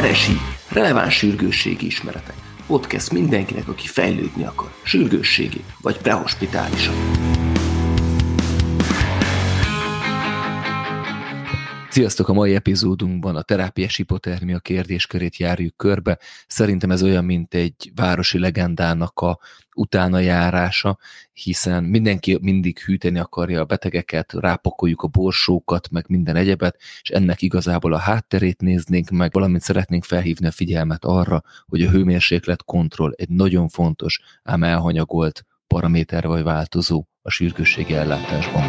RSI, releváns sürgősségi ismeretek. Podcast mindenkinek, aki fejlődni akar, sürgősségi vagy prehospitálisan. Sziasztok! A mai epizódunkban a terápiás hipotermia kérdéskörét járjuk körbe. Szerintem ez olyan, mint egy városi legendának a utána járása, hiszen mindenki mindig hűteni akarja a betegeket, rápakoljuk a borsókat, meg minden egyebet, és ennek igazából a hátterét néznénk meg, valamint szeretnénk felhívni a figyelmet arra, hogy a hőmérséklet kontroll egy nagyon fontos, ám elhanyagolt paraméter vagy változó a sürgősségi ellátásban.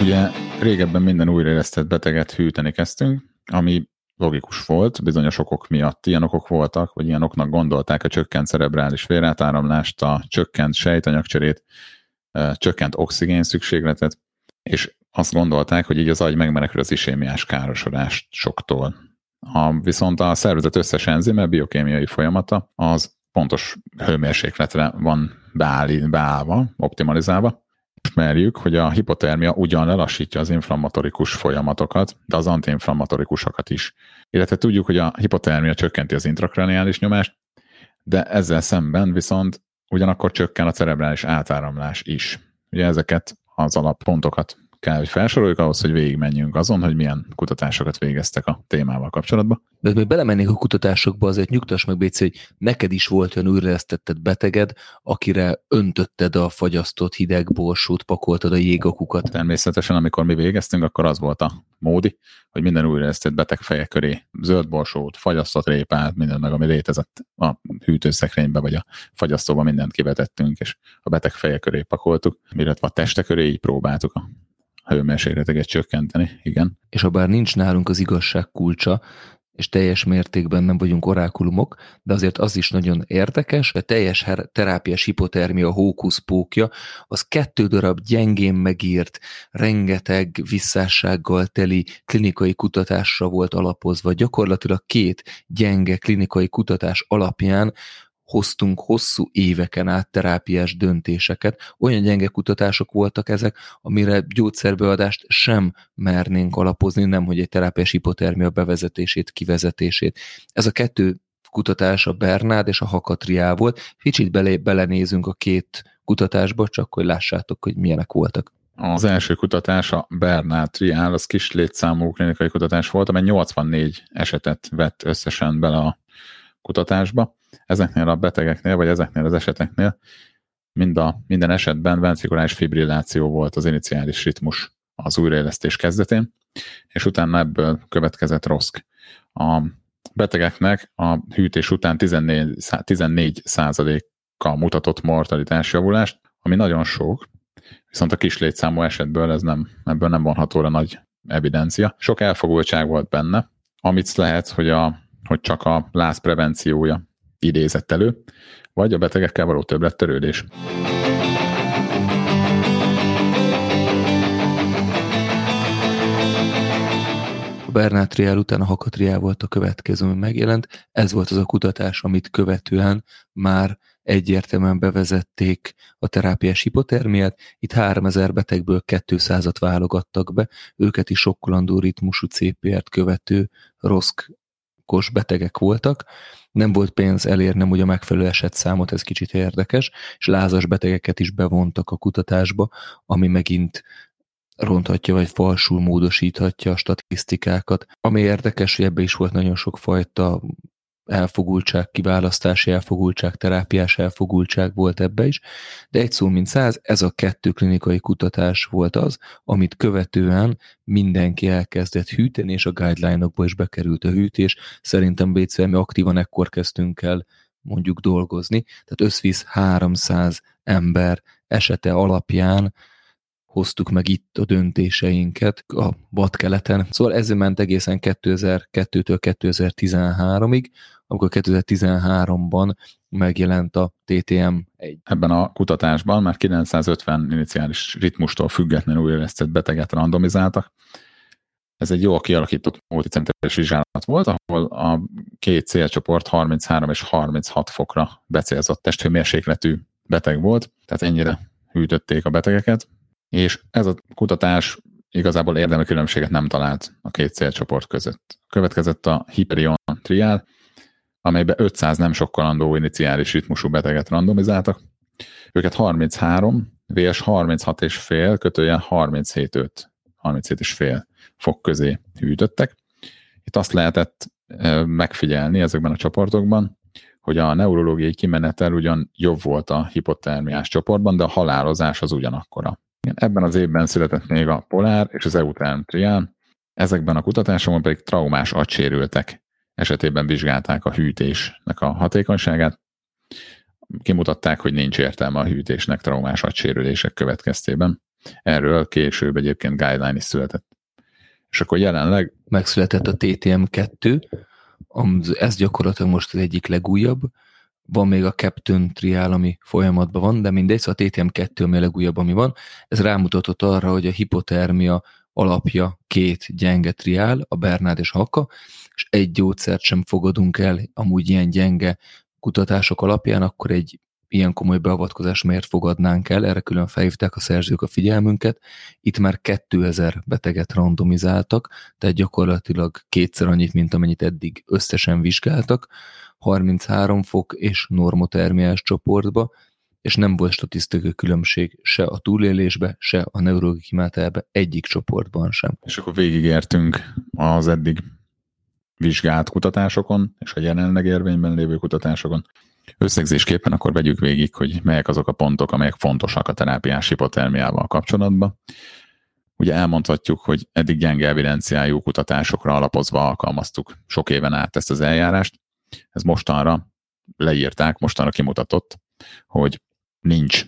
Ugye régebben minden újraélesztett beteget hűteni kezdtünk, ami logikus volt, bizonyos okok miatt ilyen okok voltak, vagy ilyen oknak gondolták a csökkent cerebrális vérátáramlást, a csökkent sejtanyagcserét, csökkent oxigén szükségletet, és azt gondolták, hogy így az agy megmenekül az isémiás károsodást soktól. A, viszont a szervezet összes enzime, biokémiai folyamata, az pontos hőmérsékletre van beáll, beállva, optimalizálva, ismerjük, hogy a hipotermia ugyan lelassítja az inflammatorikus folyamatokat, de az antiinflammatorikusokat is. Illetve tudjuk, hogy a hipotermia csökkenti az intrakraniális nyomást, de ezzel szemben viszont ugyanakkor csökken a cerebrális átáramlás is. Ugye ezeket az alappontokat kell, hogy felsoroljuk ahhoz, hogy végigmenjünk azon, hogy milyen kutatásokat végeztek a témával kapcsolatban. De még belemennék a kutatásokba, azért nyugtass meg, Béci, hogy neked is volt olyan újraesztetted beteged, akire öntötted a fagyasztott hideg borsót, pakoltad a jégakukat. Természetesen, amikor mi végeztünk, akkor az volt a módi, hogy minden újraesztett beteg feje köré zöld borsót, fagyasztott répát, minden meg, ami létezett a hűtőszekrénybe, vagy a fagyasztóba mindent kivetettünk, és a beteg feje köré pakoltuk, illetve a teste köré így próbáltuk a hőmérsékleteket csökkenteni, igen. És ha bár nincs nálunk az igazság kulcsa, és teljes mértékben nem vagyunk orákulumok, de azért az is nagyon érdekes, a teljes terápiás hipotermia hókuszpókja, az kettő darab gyengén megírt, rengeteg visszássággal teli klinikai kutatásra volt alapozva. Gyakorlatilag két gyenge klinikai kutatás alapján hoztunk hosszú éveken át terápiás döntéseket. Olyan gyenge kutatások voltak ezek, amire gyógyszerbeadást sem mernénk alapozni, nem hogy egy terápiás hipotermia bevezetését, kivezetését. Ez a kettő kutatás a Bernád és a Hakatriá volt. Kicsit bele, belenézünk a két kutatásba, csak hogy lássátok, hogy milyenek voltak. Az első kutatás, a Bernard triál, az kis létszámú klinikai kutatás volt, amely 84 esetet vett összesen bele a kutatásba. Ezeknél a betegeknél, vagy ezeknél az eseteknél mind a, minden esetben ventrikuláris fibrilláció volt az iniciális ritmus az újraélesztés kezdetén, és utána ebből következett roszk. A betegeknek a hűtés után 14, 14 kal mutatott mortalitás javulást, ami nagyon sok, viszont a kis létszámú esetből ez nem, ebből nem vonható le nagy evidencia. Sok elfogultság volt benne, amit lehet, hogy a hogy csak a láz prevenciója idézett elő, vagy a betegekkel való többlettörődés. A Bernát Triál után a Hakatriál volt a következő, ami megjelent. Ez volt az a kutatás, amit követően már egyértelműen bevezették a terápiás hipotermiát. Itt 3000 betegből 200-at válogattak be, őket is sokkolandó ritmusú CPR-t követő roszk kos betegek voltak, nem volt pénz elérnem ugye a megfelelő esetszámot, ez kicsit érdekes, és lázas betegeket is bevontak a kutatásba, ami megint ronthatja, vagy falsul módosíthatja a statisztikákat. Ami érdekes, hogy ebbe is volt nagyon sok fajta elfogultság, kiválasztási elfogultság, terápiás elfogultság volt ebbe is, de egy szó mint száz, ez a kettő klinikai kutatás volt az, amit követően mindenki elkezdett hűteni, és a guideline-okba is bekerült a hűtés. Szerintem BCM mi aktívan ekkor kezdtünk el mondjuk dolgozni, tehát összvisz 300 ember esete alapján hoztuk meg itt a döntéseinket a vadkeleten. Szóval ez ment egészen 2002-től 2013-ig, amikor 2013-ban megjelent a TTM1. Ebben a kutatásban már 950 iniciális ritmustól függetlenül újraélesztett beteget randomizáltak. Ez egy jól kialakított multicenteres vizsgálat volt, ahol a két célcsoport 33 és 36 fokra becélzott testhőmérsékletű beteg volt, tehát ennyire hűtötték a betegeket, És ez a kutatás igazából érdemi különbséget nem talált a két célcsoport között. Következett a Hyperion triál, amelybe 500 nem sokkalandó iniciális ritmusú beteget randomizáltak. Őket 33, VS 36 és fél, kötőjen 37 5, 37 és fél fok közé hűtöttek. Itt azt lehetett megfigyelni ezekben a csoportokban, hogy a neurológiai kimenetel ugyan jobb volt a hipotermiás csoportban, de a halálozás az ugyanakkora. Ebben az évben született még a Polár és az Euterm trián, ezekben a kutatásokban pedig traumás agysérültek esetében vizsgálták a hűtésnek a hatékonyságát. Kimutatták, hogy nincs értelme a hűtésnek traumás agysérülések következtében. Erről később egyébként guideline is született. És akkor jelenleg... Megszületett a TTM2, ez gyakorlatilag most az egyik legújabb, van még a Captain triál, ami folyamatban van, de mindegy, szóval a TTM2, ami a legújabb, ami van, ez rámutatott arra, hogy a hipotermia alapja két gyenge triál, a Bernard és Haka, és egy gyógyszert sem fogadunk el amúgy ilyen gyenge kutatások alapján, akkor egy ilyen komoly beavatkozás miért fogadnánk el, erre külön felhívták a szerzők a figyelmünket. Itt már 2000 beteget randomizáltak, tehát gyakorlatilag kétszer annyit, mint amennyit eddig összesen vizsgáltak, 33 fok és normotermiás csoportba, és nem volt statisztikai különbség se a túlélésbe, se a neurologikimátelbe, egyik csoportban sem. És akkor végigértünk az eddig vizsgált kutatásokon, és a jelenleg érvényben lévő kutatásokon. Összegzésképpen akkor vegyük végig, hogy melyek azok a pontok, amelyek fontosak a terápiás hipotermiával kapcsolatban. Ugye elmondhatjuk, hogy eddig gyenge evidenciájú kutatásokra alapozva alkalmaztuk sok éven át ezt az eljárást. Ez mostanra leírták, mostanra kimutatott, hogy nincs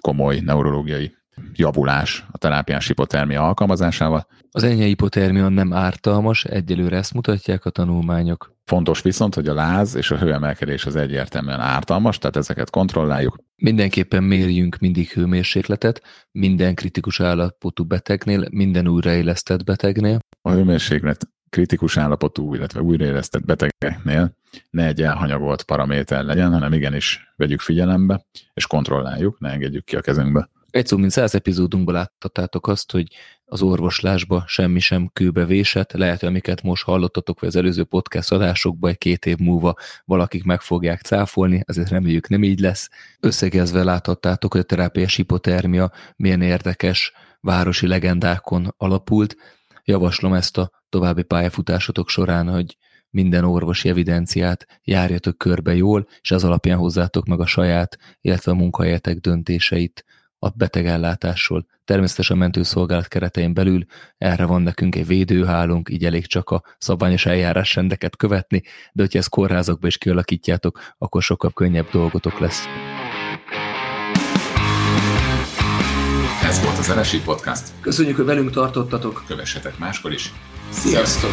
komoly neurológiai javulás a terápiás hipotermia alkalmazásával. Az enyhe hipotermia nem ártalmas, egyelőre ezt mutatják a tanulmányok. Fontos viszont, hogy a láz és a hőemelkedés az egyértelműen ártalmas, tehát ezeket kontrolláljuk. Mindenképpen mérjünk mindig hőmérsékletet, minden kritikus állapotú betegnél, minden újraélesztett betegnél. A hőmérséklet kritikus állapotú, illetve újraélesztett betegeknél ne egy elhanyagolt paraméter legyen, hanem igenis vegyük figyelembe, és kontrolláljuk, ne engedjük ki a kezünkbe. Egy szó, mint száz epizódunkban láthatátok azt, hogy az orvoslásba semmi sem kőbe vésett, lehet, amiket most hallottatok, vagy az előző podcast adásokban egy két év múlva valakik meg fogják cáfolni, ezért reméljük nem így lesz. Összegezve láthattátok, hogy a terápiás hipotermia milyen érdekes városi legendákon alapult. Javaslom ezt a további pályafutásotok során, hogy minden orvosi evidenciát járjatok körbe jól, és az alapján hozzátok meg a saját, illetve a munkahelyetek döntéseit a betegellátásról. Természetesen a mentőszolgálat keretein belül erre van nekünk egy védőhálunk, így elég csak a szabványos eljárásrendeket követni, de hogyha ezt kórházakba is kialakítjátok, akkor sokkal könnyebb dolgotok lesz. Ez volt az RSI Podcast. Köszönjük, hogy velünk tartottatok. Kövessetek máskor is. Sziasztok!